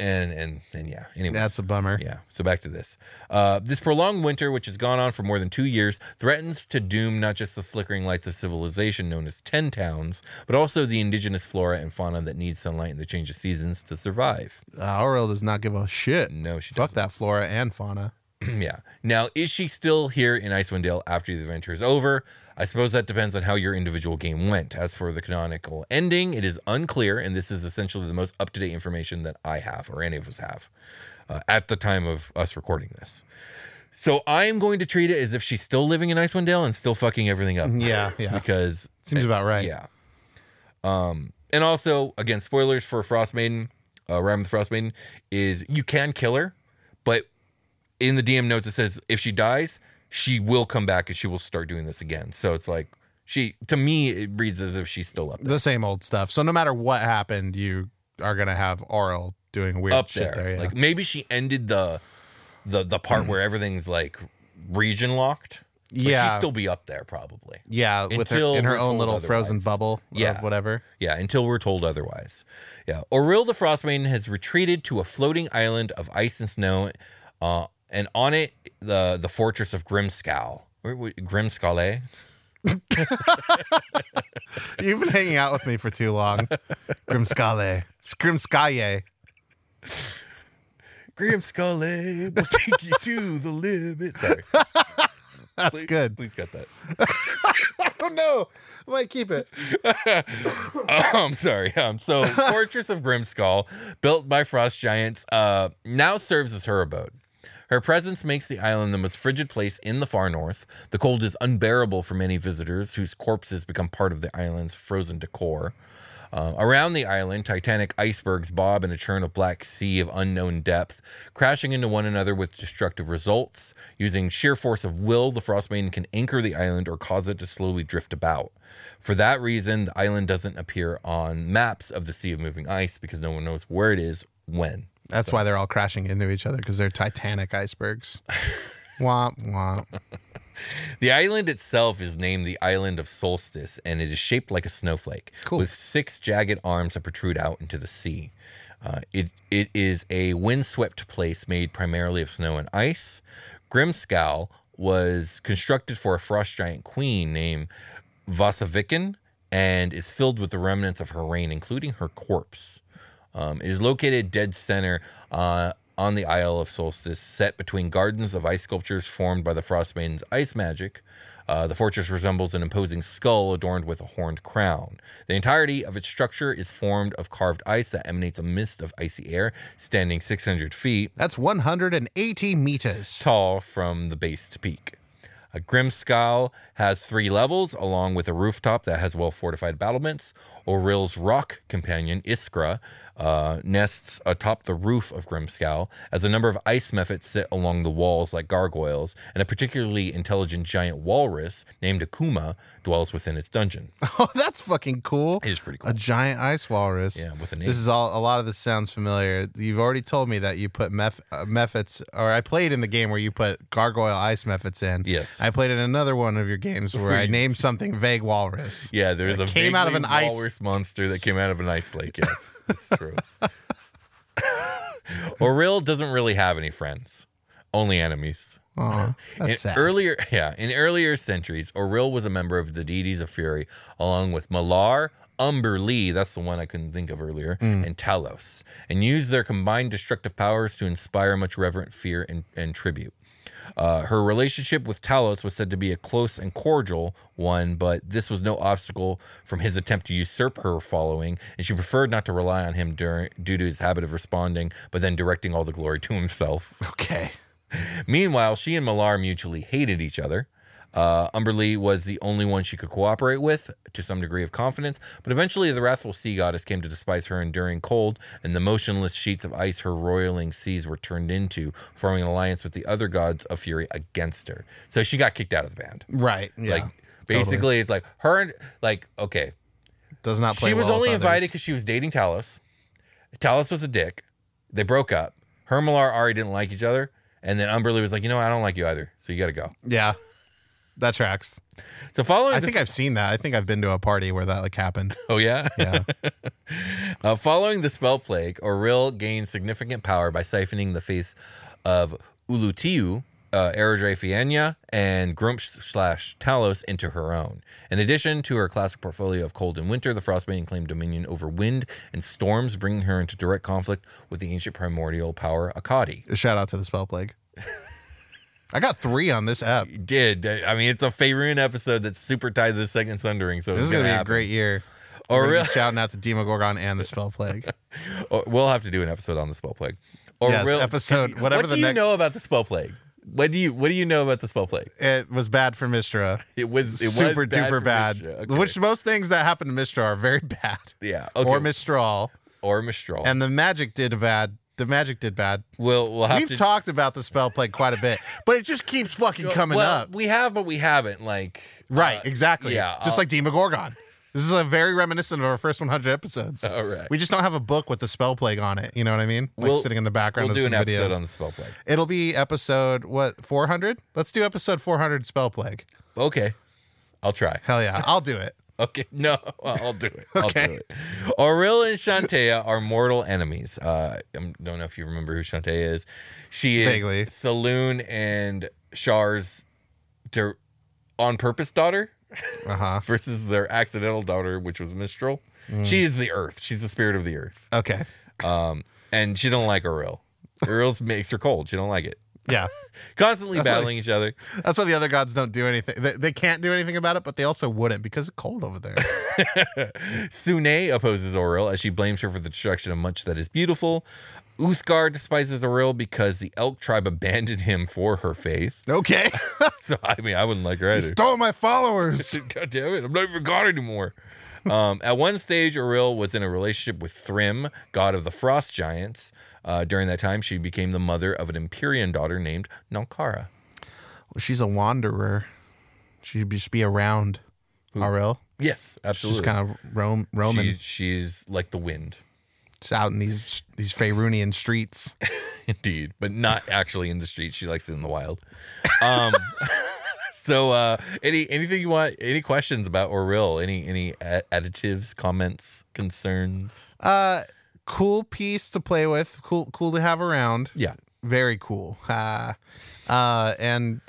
And and and yeah, anyway. That's a bummer. Yeah. So back to this. Uh, this prolonged winter, which has gone on for more than two years, threatens to doom not just the flickering lights of civilization known as Ten Towns, but also the indigenous flora and fauna that needs sunlight and the change of seasons to survive. Uh, Auril does not give a shit. No, she Fuck doesn't. that flora and fauna. yeah. Now, is she still here in Icewind Dale after the adventure is over? I suppose that depends on how your individual game went. As for the canonical ending, it is unclear, and this is essentially the most up to date information that I have, or any of us have, uh, at the time of us recording this. So I am going to treat it as if she's still living in Icewind Dale and still fucking everything up. Yeah, yeah. Because Seems about right. yeah. Um, and also, again, spoilers for Frost Maiden, uh, Rime of the Frost Maiden, is you can kill her, in the DM notes it says if she dies, she will come back and she will start doing this again. So it's like she, to me, it reads as if she's still up there. The same old stuff. So no matter what happened, you are gonna have Auril doing weird up shit there. there. yeah. Like maybe she ended the the the part where everything's like region locked. But Yeah. she'd still be up there probably. Yeah, with her in her own little frozen bubble Yeah. of whatever. Yeah, until we're told otherwise. Yeah. Auril the Frostmaiden has retreated to a floating island of ice and snow, uh, and on it, the the fortress of where- Grimskale? Eh? You've been hanging out with me for too long. Grimskale. Eh? Grimskaye. Eh? Grimskale will take you to the limit. Sorry. That's Please- good. Please cut that. I don't know. I might keep it. I'm um, sorry. Um, so, Fortress of Grimskull, built by frost giants, uh, now serves as her abode. Her presence makes the island the most frigid place in the far north. The cold is unbearable for many visitors, whose corpses become part of the island's frozen decor. Uh, around the island, titanic icebergs bob in a churn of black sea of unknown depth, crashing into one another with destructive results. Using sheer force of will, the Frostmaiden can anchor the island or cause it to slowly drift about. For that reason, the island doesn't appear on maps of the Sea of Moving Ice because no one knows where it is when. That's why they're all crashing into each other because they're Titanic icebergs. womp womp. The island itself is named the Island of Solstice, and it is shaped like a snowflake, with six jagged arms that protrude out into the sea. Uh, it it is a windswept place made primarily of snow and ice. Grimskalle was constructed for a frost giant queen named Vasaviken, and is filled with the remnants of her reign, including her corpse. Um, it is located dead center uh, on the Isle of Solstice, set between gardens of ice sculptures formed by the Frostmaiden's ice magic. Uh, the fortress resembles an imposing skull adorned with a horned crown. The entirety of its structure is formed of carved ice that emanates a mist of icy air, standing 600 feet That's 180 meters. tall from the base to peak. A Grimskalle has three levels, along with a rooftop that has well fortified battlements. Auril's roc companion, Iskra, uh, nests atop the roof of Grimskalle, as a number of ice mephits sit along the walls like gargoyles, and a particularly intelligent giant walrus named Akuma dwells within its dungeon. Oh, that's fucking cool. It is pretty cool. A giant ice walrus. Yeah, with a name. This is all. A lot of this sounds familiar. You've already told me that you put meth, uh, mephits, or I played in the game where you put gargoyle ice mephits in. Yes. I played in another one of your games where I named something vague walrus. Yeah, there's a came out of an ice- walrus monster that came out of an ice lake. Yes, it's true. Auril doesn't really have any friends, only enemies. Aw, that's in sad. earlier, yeah, in earlier centuries, Auril was a member of the deities of fury, along with Malar, Umberlee, that's the one I couldn't think of earlier, Mm. and Talos, and used their combined destructive powers to inspire much reverent fear and, and tribute. Uh, her relationship with Talos was said to be a close and cordial one, but this was no obstacle from his attempt to usurp her following, and she preferred not to rely on him during, due to his habit of responding, but then directing all the glory to himself. Okay. Meanwhile, she and Malar mutually hated each other. Uh, Umberlee was the only one she could cooperate with to some degree of confidence, but eventually the wrathful sea goddess came to despise her enduring cold, and the motionless sheets of ice her roiling seas were turned into, forming an alliance with the other gods of fury against her. So she got kicked out of the band. Right. Yeah. Like basically, it's like her, and like okay, Does not play she was well only invited because she was dating Talos. Talos was a dick. They broke up. Her and Malar Ari didn't like each other. And then Umberlee was like, you know, what? I don't like you either. So you got to go. Yeah. That tracks. So following I think I've seen that. I think I've been to a party where that like happened. Oh yeah, Yeah. uh, following the spell plague, Auril gained significant power by siphoning the face of Ulutiu, uh, and Gruumsh slash Talos into her own. In addition to her classic portfolio of cold and winter, the Frostmaiden claimed dominion over wind and storms, bringing her into direct conflict with the ancient primordial power Akadi. A shout out to the spell plague. I got three on this app. You Did I mean it's a Faerun episode that's super tied to the second Sundering, so This it's is gonna, be happen. a great year. Or We're gonna be real- shouting out to Demogorgon and the spell plague. We'll have to do an episode on the spell plague. Or Yes, episode- whatever What do you next- know about the spell plague? What do you What do you know about the spell plague? It was bad for Mystra. It was it was super bad duper bad. Okay. Which most things that happen to Mystra are very bad. Yeah. Okay. Or Mystryl. or Mystryl. And the magic did bad. The magic did bad. we'll we'll have We've to talked about the spell plague quite a bit, but it just keeps fucking coming well, up. We have, but we haven't. Like Right, uh, exactly. Yeah. Just uh, like Demogorgon. This is a very reminiscent of our first 100 episodes. All right. We just don't have a book with the spell plague on it. You know what I mean? Like We'll- sitting in the background We'll of do an some episode on the spell plague. It'll be episode what 400? Let's do episode 400 spell plague. Okay. I'll try. Hell yeah, I'll do it. Okay, no, I'll do it. I'll Okay. do it. Auril and Chauntea are mortal enemies. Uh, I don't know if you remember who Chauntea is. She is Vaguely. Selûne and Shar's dir- on purpose daughter Uh-huh. versus their accidental daughter, which was Mystryl. Mm. She is the earth. She's the spirit of the earth. Okay. Um, and she don't like Auril. Auril makes her cold. She don't like it. Yeah. Constantly That's why- battling each other. That's why the other gods don't do anything. They, they can't do anything about it, but they also wouldn't because it's cold over there. Sune opposes Auril as she blames her for the destruction of much that is beautiful. Uthgar despises Auril because the elk tribe abandoned him for her faith. Okay. so I mean, I wouldn't like her You either. stole my followers. God damn it! I'm not even god anymore. Um, at one stage, Auril was in a relationship with Thrym, god of the frost giants. Uh, during that time, she became the mother of an Empyrean daughter named Nalkara. Well, she's a wanderer. She'd just be around Auril. Yes, absolutely. just kind of roam, roaming. She- she's like the wind. It's out in these these Faerunian streets. Indeed, but not actually in the street. She likes it in the wild. Um, so, uh, any anything you want? Any questions about Auril? Any any additives, comments, concerns? Uh, cool piece to play with. Cool, cool to have around. Yeah. very cool. Uh, uh, and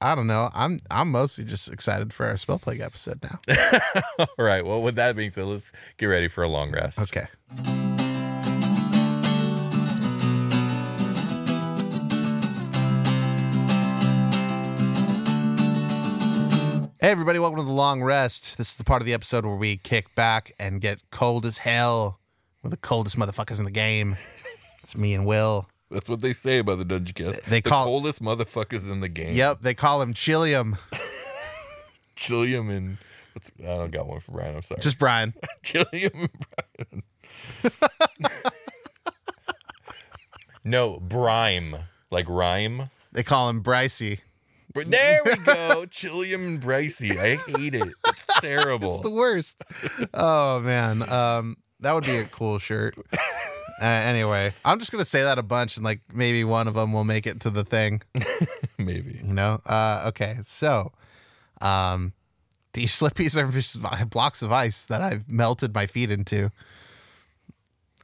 I don't know. I'm I'm mostly just excited for our spell plague episode now. All right. Well, with that being said, let's get ready for a long rest. Okay. Hey everybody, welcome to the long rest. This is the part of the episode where we kick back and get cold as hell. We're the coldest motherfuckers in the game. It's me and Will. That's what they say about the Dungeon Cast. They the call- coldest motherfuckers in the game. Yep, they call him Chilium. Chillium and what's, I don't got one for Brian. I'm sorry. Just Brian. Chillium and Brian. no, Brime. Like rhyme. They call him Brycey. But there we go. Chillium and Bricey. I hate it. It's terrible. It's the worst. oh man, um, that would be a cool shirt. Uh, anyway, I'm just gonna say that a bunch, and like maybe one of them will make it to the thing. Maybe. You know. Uh, okay, so, um, these slippies are just blocks of ice that I've melted my feet into.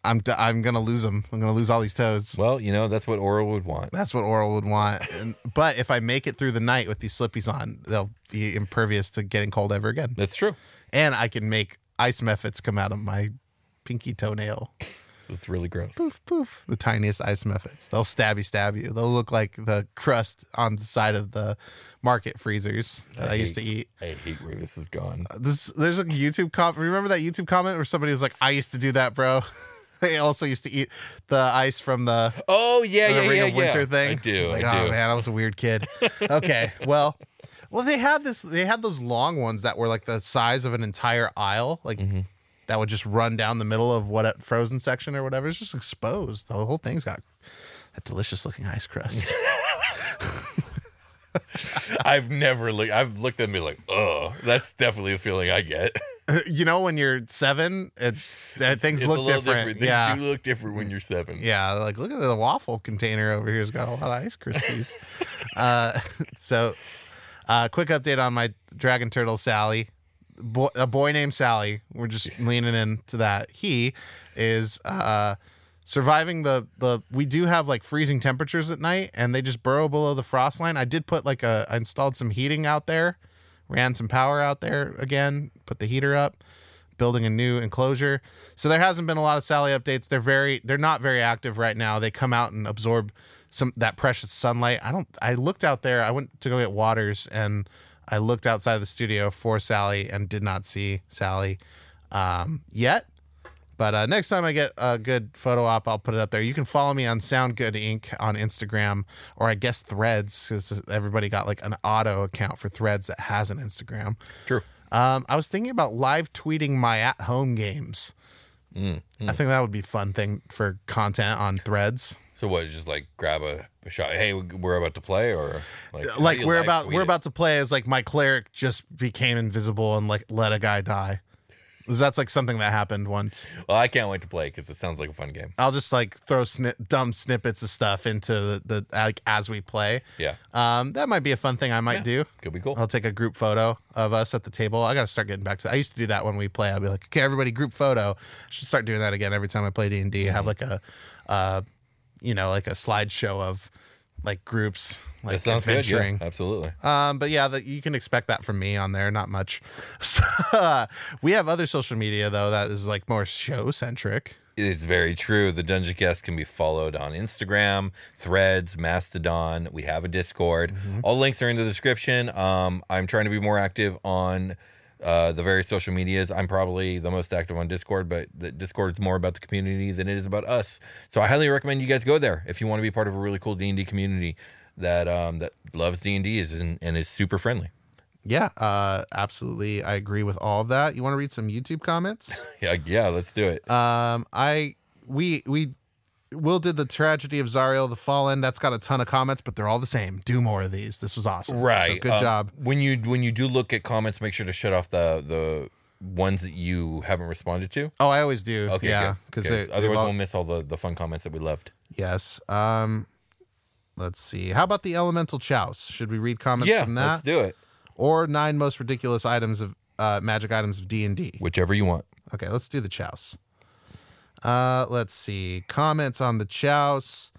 I'm d- I'm gonna lose them. I'm gonna lose all these toes. Well, you know, that's what Auril would want. That's what Auril would want. And, but if I make it through the night with these slippies on, they'll be impervious to getting cold ever again. That's true. And I can make ice mephits come out of my pinky toenail. It's really gross. Poof, poof. The tiniest ice mephits. They'll stabby stab you. They'll look like the crust on the side of the market freezers that I, used to eat. I hate where this is going. This there's a YouTube comment. Remember that YouTube comment where somebody was like, "I used to do that, bro." They also used to eat the ice from the Oh yeah, the yeah, Ring yeah, of Winter yeah. thing. I do. It's like, I oh do. man, I was a weird kid. okay, well, well, they had this. They had those long ones that were like the size of an entire aisle, like Mm-hmm. That would just run down the middle of what frozen section or whatever. It's just exposed. The whole thing's got that delicious looking ice crust. I've never looked. I've looked at me like, oh, that's definitely the feeling I get. you know, when you're seven, it's, uh, things It's look little different. Things Yeah. do look different when you're seven. Yeah, like look at the waffle container over here. It's got a lot of ice krispies. uh, so, uh, quick update on my dragon turtle Sally. Boy, a boy named Sally. We're just leaning into that. He is uh, surviving the the. We do have like freezing temperatures at night, and they just burrow below the frost line. I did put like a. I installed some heating out there, ran some power out there again. Put the heater up building a new enclosure. So there hasn't been a lot of Sally updates. They're very they're not very active right now. They come out and absorb some that precious sunlight. I don't I looked out there. I went to go get waters and I looked outside the studio for Sally and did not see Sally um, yet. But uh, next time I get a good photo op, I'll put it up there. You can follow me on Sound Good Inc. on Instagram, or I guess Threads, because everybody got like an auto account for Threads that has an Instagram. True. Um, I was thinking about live tweeting my at home games. Mm, I think that would be fun thing for content on Threads. So what? Just like grab a, a shot. Hey, we're about to play, or like, like we're live about we're it? about to play as like my cleric just became invisible and like let a guy die. That's like something that happened once. Well, I can't wait to play because it sounds like a fun game. I'll just like throw snip, dumb snippets of stuff into the, the like as we play. Yeah. Um, that might be a fun thing I might do. Could be cool. I'll take a group photo of us at the table. I got to start getting back to. I used to do that when we play. I'd be like, okay, everybody, group photo. I should start doing that again every time I play D and D. Mm-hmm. Have like a, uh, you know, like a slideshow of like groups like That sounds good. adventuring. Yeah, absolutely. Um, but yeah, that you can expect that from me on there. Not much. So, uh, we have other social media though that is like more show centric. It's very true. The Dungeon Cast can be followed on Instagram, Threads, Mastodon. We have a Discord. Mm-hmm. All links are in the description. Um, I'm trying to be more active on uh, the various social medias. I'm probably the most active on Discord, but the Discord is more about the community than it is about us. So I highly recommend you guys go there if you want to be part of a really cool D and D community that um, that loves D and D is and, and is super friendly. Yeah, uh, absolutely. I agree with all of that. You want to read some YouTube comments? Yeah, yeah. Let's do it. Um, I we we Will did the tragedy of Zariel the Fallen. That's got a ton of comments, but they're all the same. Do more of these. This was awesome. Right. So good Um, job. When you when you do look at comments, make sure to shut off the the ones that you haven't responded to. Oh, I always do. Okay, yeah, because because otherwise we'll miss all the the fun comments that we loved. yes. Um, let's see. How about the elemental chouse? Should we read comments Yeah, from that? let's do it. Or nine most ridiculous items of uh, magic items of D and D. Whichever you want. Okay, let's do the chouse. Uh, let's see comments on the chouse.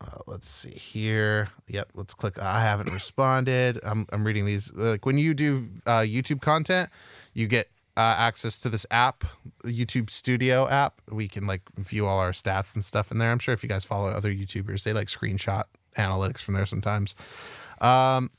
Uh, let's see here. Yep, let's click. I haven't responded. I'm I'm reading these. Like when you do uh, YouTube content, you get uh, access to this app, YouTube Studio app. We can like view all our stats and stuff in there. I'm sure if you guys follow other YouTubers, they like screenshot analytics from there sometimes. Um,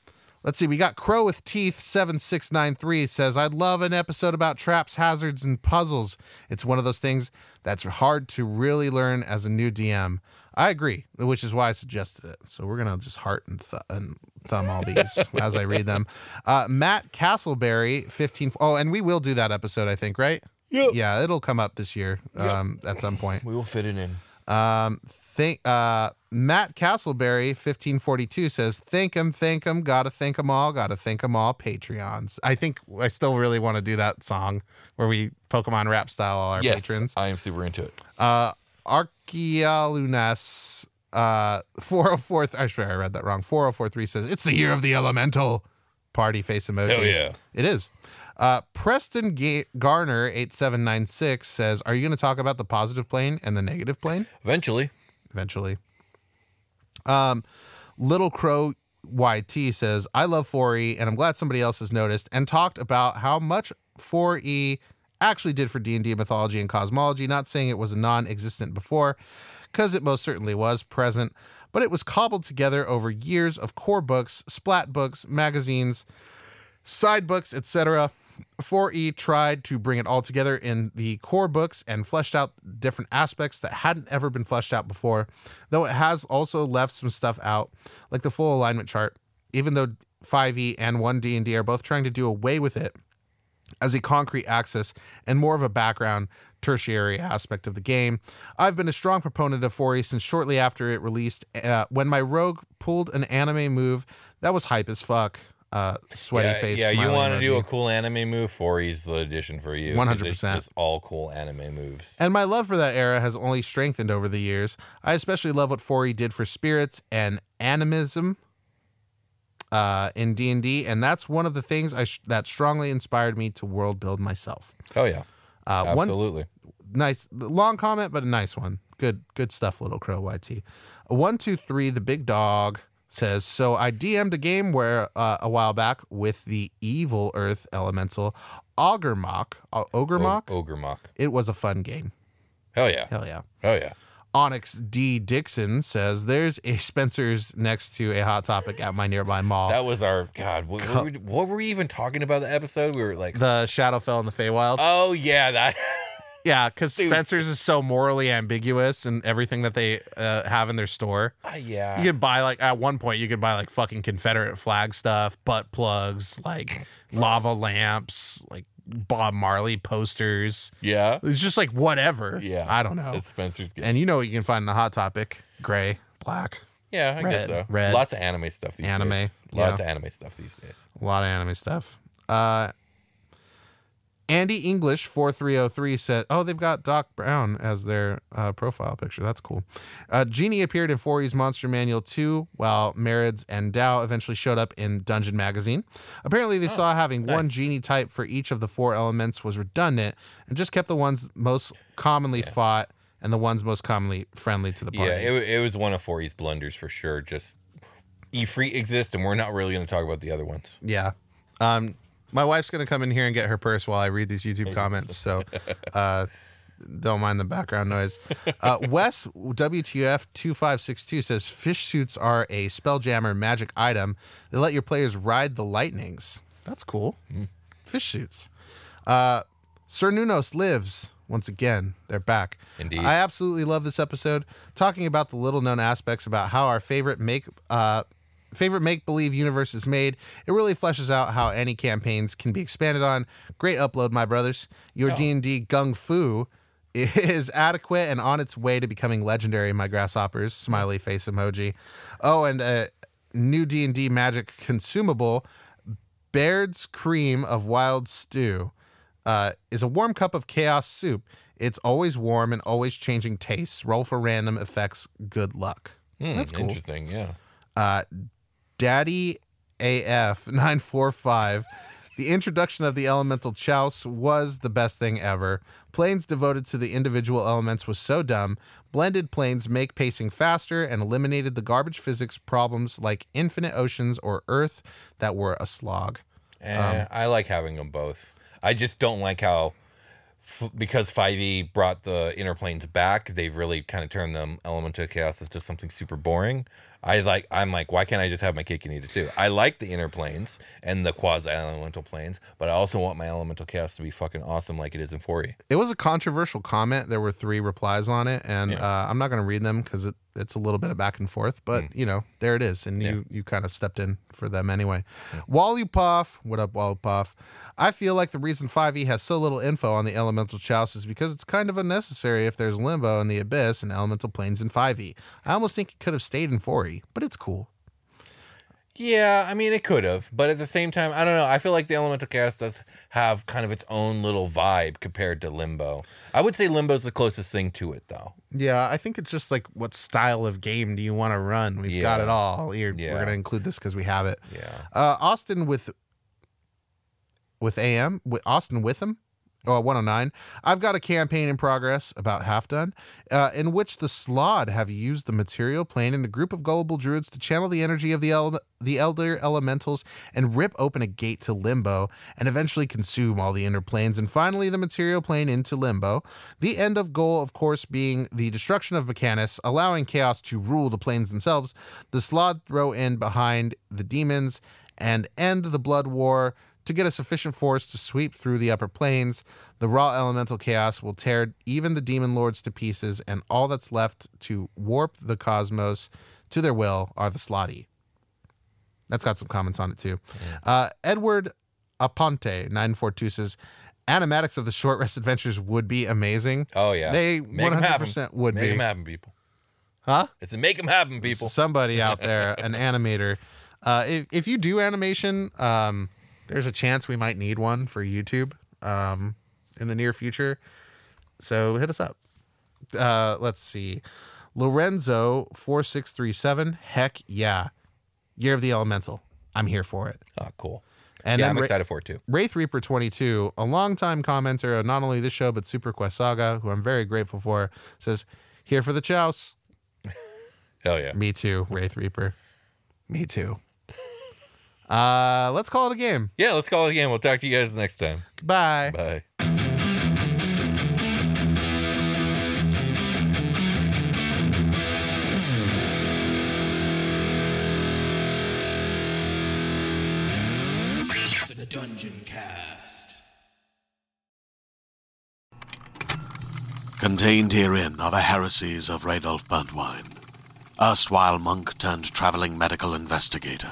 let's see. We got Crow with Teeth seven six nine three says, "I'd love an episode about traps, hazards, and puzzles. It's one of those things that's hard to really learn as a new DM." I agree, which is why I suggested it. So we're gonna just heart and, th- and thumb all these as I read them. Uh, Matt Castleberry fifteen. Oh, and we will do that episode, I think, right? Yep. Yeah, it'll come up this year um, at some point. We will fit it in. Um, think uh, Matt Castleberry, fifteen forty two says, "Thank 'em, thank 'em, gotta thank them all, gotta thank them all." Patreons. I think I still really want to do that song where we Pokemon rap style all our yes, patrons. I am super into it. Uh, uh, four hundred four. I swear I read that wrong. Four hundred four three says, "It's the year of the elemental." Party face emoji. Hell yeah. It is. Uh, Preston Ga- Garner eight seven nine six says, "Are you going to talk about the positive plane and the negative plane?" Eventually. Eventually. Um, Little Crow YT says, I love 4E and I'm glad somebody else has noticed and talked about how much 4E actually did for D&D mythology and cosmology, not saying it was non-existent before, because it most certainly was present, but it was cobbled together over years of core books, splat books, magazines, side books, etc. 4E tried to bring it all together in the core books and fleshed out different aspects that hadn't ever been fleshed out before, though it has also left some stuff out, like the full alignment chart, even though 5e and 1D&D are both trying to do away with it as a concrete axis and more of a background tertiary aspect of the game. I've been a strong proponent of 4E since shortly after it released, uh, when my rogue pulled an anime move that was hype as fuck. Uh, sweaty yeah, face. Yeah, you want to do a cool anime move? 4E's the edition for you. It's 100%. just all cool anime moves. And my love for that era has only strengthened over the years. I especially love what 4E did for spirits and animism uh, in D&D, and that's one of the things I sh- that strongly inspired me to world build myself. Oh yeah, Uh, one absolutely. nice long comment, but a nice one. Good, good stuff, little crow YT. One, two, three. The big dog says. So I DM'd a game where uh, a while back with the evil Earth elemental Ogrémoch. Uh, Ogrémoch. O- Ogre mock. It was a fun game. Hell yeah. Hell yeah. Oh yeah. Onyx D Dixon says there's a Spencer's next to a hot topic at my nearby mall. That was our God. What, what, were, we, what were we even talking about? The episode we were like, the Shadowfell and the Feywild. oh yeah, that. Yeah, because. Spencer's is so morally ambiguous and everything that they uh, have in their store. Uh, yeah. You could buy like at one point you could buy like fucking Confederate flag stuff, butt plugs, like lava lamps, like Bob Marley posters. yeah. It's just like whatever. Yeah. I don't know. It's Spencer's. Gift. and you know what you can find in the hot topic: gray, black, yeah, I guess so. red. Lots of anime stuff these Anime, days. yeah. Lots of anime stuff these days. a lot of anime stuff. Uh, Andy English four three zero three said, "Oh, they've got Doc Brown as their uh, profile picture. That's cool." Uh, Genie appeared in 4E's Monster Manual 2, while Marids and Dao eventually showed up in Dungeon Magazine. Apparently, they saw having one Genie type for each of the four elements was redundant, and just kept the ones most commonly fought and the ones most commonly friendly to the party. Yeah, it, it was one of 4E's blunders for sure. Just Efreet exists, and we're not really going to talk about the other ones. Yeah. Um, my wife's gonna come in here and get her purse while I read these YouTube comments, so uh, don't mind the background noise. Uh, Wes WTF two five six two says fish suits are a spelljammer magic item. They let your players ride the lightnings. That's cool. Fish suits. Uh, Sir Nunos lives once again. They're back. Indeed. I absolutely love this episode, talking about the little known aspects about how our favorite make uh, favorite make believe universe is made. It really fleshes out how any campaigns can be expanded on. Great upload, my brothers. Your D and D gung fu is adequate and on its way to becoming legendary. My grasshoppers smiley face emoji. Oh, and a new D and D magic consumable. Baird's cream of wild stew uh, is a warm cup of chaos soup. It's always warm and always changing tastes. Roll for random effects. Good luck. Hmm, That's cool. Interesting, yeah. Uh, Daddy AF 945. The introduction of the elemental chouse was the best thing ever. Planes devoted to the individual elements was so dumb. Blended planes make pacing faster and eliminated the garbage physics problems like infinite oceans or Earth that were a slog. Eh, Um, I like having them both. I just don't like how, f- because 5e brought the inner planes back, they've really kind of turned them element elemental chaos into something super boring. I like. I'm like, why can't I just have my cake and eat it too? I like the inner planes and the quasi elemental planes, but I also want my elemental chaos to be fucking awesome like it is in E. 4e. It was a controversial comment. There were three replies on it, and uh, I'm not going to read them because it, it's a little bit of back and forth. But mm. you know, there it is, and you you kind of stepped in for them anyway. Wally Puff, what up, Wally Puff? I feel like the reason 5e has so little info on the elemental chouse is because it's kind of unnecessary if there's limbo in the abyss and elemental planes in 5e. I almost think it could have stayed in 4e, but it's cool. Yeah, I mean it could have, but at the same time, I don't know. I feel like the elemental chaos does have kind of its own little vibe compared to Limbo. I would say Limbo's the closest thing to it, though. Yeah, I think it's just like what style of game do you want to run? We've got it all. You're, Yeah. We're going to include this because we have it. Yeah. Uh, Austin with with AM with Austin Witham. Oh, 109. I've got a campaign in progress, about half done, uh, in which the Slaad have used the material plane and a group of gullible druids to channel the energy of the ele- the elder elementals and rip open a gate to limbo and eventually consume all the inner planes and finally the material plane into limbo. The end of goal, of course, being the destruction of Mechanus, allowing chaos to rule the planes themselves. The Slaad throw in behind the demons and end the blood war to get a sufficient force to sweep through the upper planes. The raw elemental chaos will tear even the demon lords to pieces, and all that's left to warp the cosmos to their will are the Slaadi. That's got some comments on it too. Uh, Edward Aponte nine four two says, "Animatics of the short rest adventures would be amazing." Oh yeah, they Make 'em one hundred happen. percent would Make them happen, people. Huh? It's a make them happen, people. Somebody out there, an animator. Uh, if, if you do animation, um, there's a chance we might need one for YouTube um, in the near future. So hit us up. Uh, let's see. Lorenzo four six three seven. Heck yeah, Year of the Elemental. I'm here for it. Oh, cool. And yeah, I'm Ra- excited for it too. Wraith Reaper 22, a longtime commenter of not only this show, but Super Quest Saga, who I'm very grateful for, says, Here for the chouse. Hell yeah. Me too, Wraith Reaper. Me too. Uh, let's call it a game. Yeah, let's call it a game. We'll talk to you guys next time. Bye. Bye. The Dungeon Cast. Contained herein are the heresies of Radolf Burntwine, erstwhile monk turned traveling medical investigator.